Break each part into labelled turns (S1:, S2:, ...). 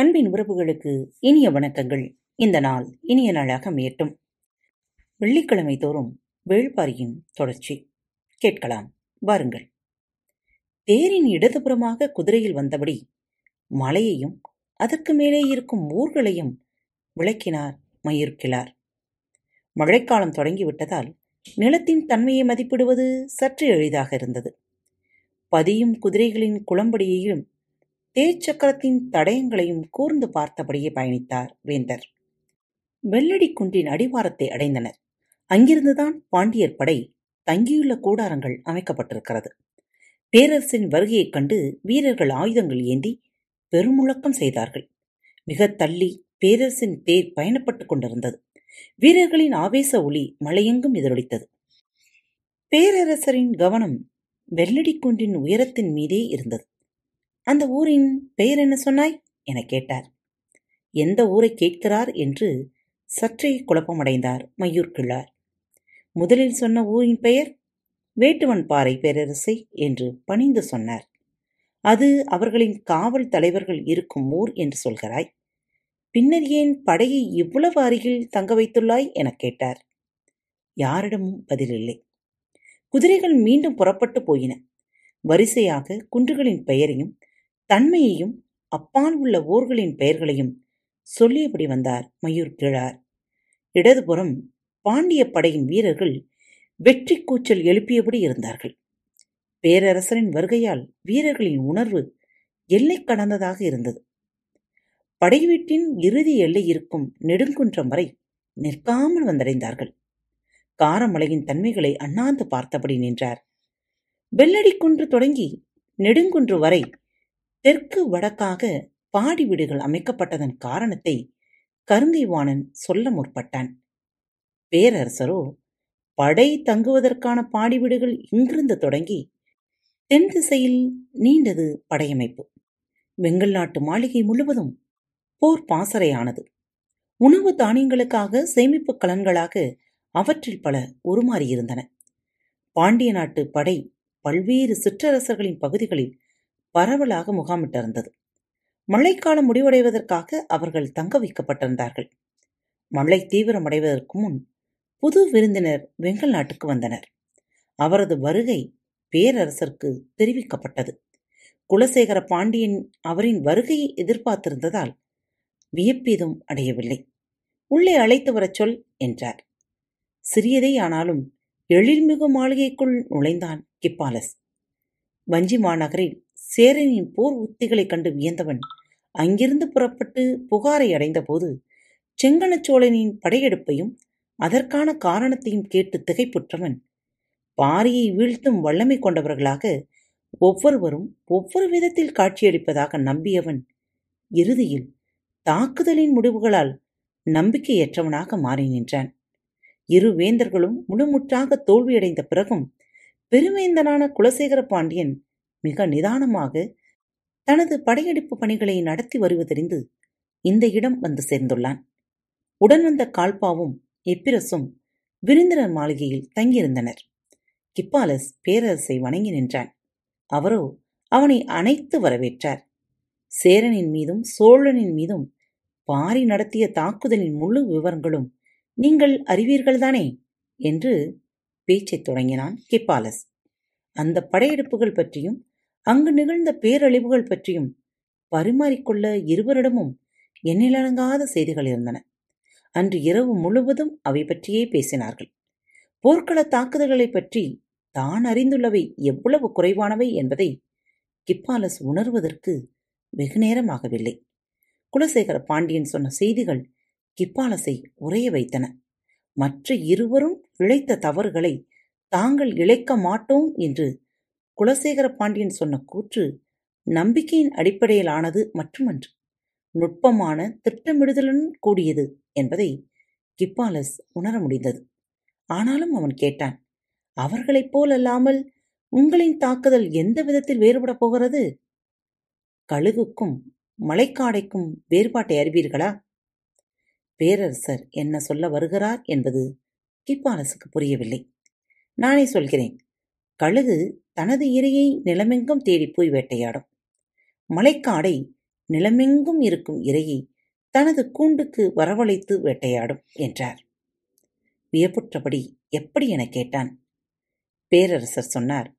S1: அன்பின் உறவுகளுக்கு இனிய வணக்கங்கள். இந்த நாள் இனிய நாளாக அமையட்டும். வெள்ளிக்கிழமை தோறும் வேள்பாரியின் தொடர்ச்சி. கேட்கலாம் வாருங்கள். தேரின் இடதுபுறமாக குதிரையில் வந்தபடி மலையையும் அதற்கு மேலே இருக்கும் ஊர்களையும் விளக்கினார் மயிர்கிழார் மழைக்காலம் தொடங்கிவிட்டதால் நிலத்தின் தன்மையை மதிப்பிடுவது சற்று எளிதாக இருந்தது. பதியும் குதிரைகளின் குளம்படியையும் தேர்ச்சக்கரத்தின் தடயங்களையும் கூர்ந்து பார்த்தபடியே பயணித்தார் வேந்தர். வெள்ளடி குன்றின் அடிவாரத்தை அடைந்தனர். அங்கிருந்துதான் பாண்டியர் படை தங்கியுள்ள கூடாரங்கள் அமைக்கப்பட்டிருக்கிறது. பேரரசின் வருகையைக் கண்டு வீரர்கள் ஆயுதங்கள் ஏந்தி பெருமுழக்கம் செய்தார்கள். மிக தள்ளி பேரரசின் தேர் பயணப்பட்டுக் கொண்டிருந்தது. வீரர்களின் ஆவேச ஒளி மலையெங்கும் எதிரொலித்தது. பேரரசரின் கவனம் வெள்ளடி குன்றின் உயரத்தின் மீதே இருந்தது. அந்த ஊரின் பெயர் என்ன சொன்னாய்? என கேட்டார். எந்த ஊரை கேட்கிறார் என்று சற்றே குழப்பமடைந்தார் மயூர் கிள்ளார் முதலில் சொன்ன ஊரின் பெயர்? வேட்டுவன் பாறை பேரரசை என்று பணிந்து சொன்னார். அது அவர்களின் காவல் தலைவர்கள் இருக்கும் ஊர் என்று சொல்கிறாய். பின்னர் ஏன் படையை இவ்வளவு அருகில் தங்க வைத்துள்ளாய்? எனக் கேட்டார். யாரிடமும் பதிலில்லை. குதிரைகள் மீண்டும் புறப்பட்டு போயின. வரிசையாக குன்றுகளின் பெயரையும் தன்மையையும் அப்பால் உள்ள ஊர்களின் பெயர்களையும் சொல்லியபடி வந்தார்? மயூர் கிழார். இடதுபுறம் பாண்டிய படையின் வீரர்கள் வெற்றி கூச்சல் எழுப்பியபடி இருந்தார்கள். பேரரசரின் வருகையால் வீரர்களின் உணர்வு எல்லை கடந்ததாக இருந்தது. படை வீட்டின் இறுதி எல்லை இருக்கும் நெடுங்குன்றம் வரை நிற்காமல் வந்தடைந்தார்கள். காரமலையின் தன்மைகளை அண்ணாந்து பார்த்தபடி நின்றார். வெள்ளடி குன்று தொடங்கி நெடுங்குன்று வரை தெற்கு வடக்காக பாடி வீடுகள் அமைக்கப்பட்டதன் காரணத்தை கருங்கைவாணன் சொல்ல முற்பட்டான். பேரரசரோ படை தங்குவதற்கான பாடி வீடுகள் இங்கிருந்து தொடங்கி தென் திசையில் நீண்டது படையமைப்பு. வெங்கல் நாட்டு மாளிகை முழுவதும் போர் பாசறையானது. உணவு தானியங்களுக்காக சேமிப்பு கலன்களாக அவற்றில் பல உருமாறியிருந்தன. பாண்டிய நாட்டு படை பல்வேறு சிற்றரசர்களின் பகுதிகளில் பரவலாக முகாமிட்டிருந்தது. மழைக்காலம் முடிவடைவதற்காக அவர்கள் தங்க வைக்கப்பட்டிருந்தார்கள் மழை தீவிரமடைவதற்கு முன் புது விருந்தினர் வெங்கல் நாட்டுக்கு வந்தனர். அவரது வருகை பேரரசருக்கு தெரிவிக்கப்பட்டது. குலசேகர பாண்டியன் அவரின் வருகையை எதிர்பார்த்திருந்ததால் வியப்பேதும் அடையவில்லை. உள்ளே அழைத்து வரச் சொல் என்றார். சிறியதே ஆனாலும் எழில்மிகு மாளிகைக்குள் நுழைந்தான் கிப்பாலஸ். வஞ்சி மாநகரில் சேரனின் போர் உத்திகளைக் கண்டு வியந்தவன். அங்கிருந்து புறப்பட்டு புகாரை அடைந்தபோது செங்கனச்சோழனின் படையெடுப்பையும் அதற்கான காரணத்தையும் கேட்டு திகைப்புற்றவன். பாரியை வீழ்த்தும் வல்லமை கொண்டவர்களாக ஒவ்வொருவரும் ஒவ்வொரு விதத்தில் காட்சியளிப்பதாக நம்பியவன். இறுதியில் தாக்குதலின் முடிவுகளால் நம்பிக்கையற்றவனாக மாறி நின்றான். இரு வேந்தர்களும் முழுமுற்றாக தோல்வியடைந்த பிறகும் பெருவேந்தனான குலசேகர பாண்டியன் மிக நிதானமாக தனது படையெடுப்பு பணிகளை நடத்தி வருவதறிந்து இந்த இடம் வந்து சேர்ந்துள்ளான். உடன் வந்த கால்பாவும் எப்பிரசும் விருந்தினர் மாளிகையில் தங்கியிருந்தனர். கிப்பாலஸ் பேரரசை வணங்கி நின்றான். அவரோ அவனை அணைத்து வரவேற்றார். சேரனின் மீதும் சோழனின் மீதும் பாரி நடத்திய தாக்குதலின் முழு விவரங்களும் நீங்கள் அறிவீர்கள்தானே? என்று பேச்சைத் தொடங்கினான் கிப்பாலஸ். அந்த படையெடுப்புகள் பற்றியும் அங்கு நிகழ்ந்த பேரழிவுகள் பற்றியும் பரிமாறிக்கொள்ள இருவரிடமும் எண்ணிலடங்காத செய்திகள் இருந்தன. அன்று இரவு முழுவதும் அவை பற்றியே பேசினார்கள். போர்க்கள தாக்குதல்களைப் பற்றி தான் அறிந்துள்ளவை எவ்வளவு குறைவானவை என்பதை கிப்பாலஸ் உணர்வதற்கு வெகு நேரமாகவில்லை. குலசேகர பாண்டியன் சொன்ன செய்திகள் கிப்பாலசை உறைய வைத்தன. மற்ற இருவரும் இழைத்த தவறுகளை தாங்கள் இழைக்க மாட்டோம் என்று குலசேகர பாண்டியன் சொன்ன கூற்று நம்பிக்கையின் அடிப்படையிலானது மட்டுமன்று. நுட்பமான திட்டமிடுதலுடன் கூடியது என்பதை கிப்பாலஸ் உணர முடிந்தது. ஆனாலும் அவன் கேட்டான் அவர்களைப் போல் அல்லாமல் உங்களின் தாக்குதல் எந்த விதத்தில் வேறுபடப் போகிறது? கழுகுக்கும் மலைக்காடைக்கும் வேறுபாட்டை அறிவீர்களா? பேரரசர் என்ன சொல்ல வருகிறார்? என்பது கிப்பாலசுக்கு புரியவில்லை. நானே சொல்கிறேன். கழுகு தனது இரையை நிலமெங்கும் தேடிப் போய் வேட்டையாடும். மலைக்காடை நிலமெங்கும் இருக்கும் இரையை தனது கூண்டுக்கு வரவழைத்து வேட்டையாடும் என்றார். வியப்புற்றபடி எப்படி எனக் கேட்டான்? பேரரசர் சொன்னார்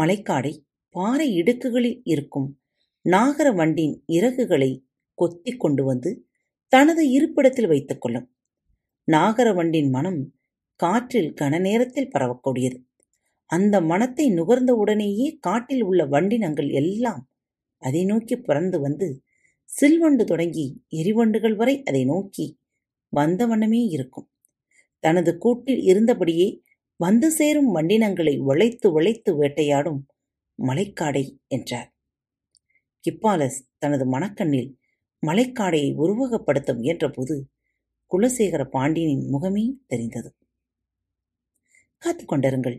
S1: மலைக்காடை பாறை இடுக்குகளில் இருக்கும் நாகர வண்டின் இறகுகளை கொத்திக் கொண்டு வந்து தனது இருப்பிடத்தில் வைத்துக் கொள்ளும். நாகர வண்டின் மனம் காற்றில் கன நேரத்தில் பரவக்கூடியது. அந்த மனத்தை நுகர்ந்த உடனேயே காட்டில் உள்ள வண்டினங்கள் எல்லாம் அதை நோக்கி பறந்து வந்து சில்வண்டு தொடங்கி எரிவண்டுகள் வரை அதை நோக்கி வந்த வண்ணமே இருக்கும். தனது கூட்டில் இருந்தபடியே வந்து சேரும் வண்டினங்களை வளைத்து வளைத்து வேட்டையாடும் மலைக்காடை என்றார். கிப்பாலஸ் தனது மனக்கண்ணில் மலைக்காடையை உருவகப்படுத்த முயன்றபோது குலசேகர பாண்டியனின் முகமே தெரிந்தது. காத்துக் கொண்டிருங்கள்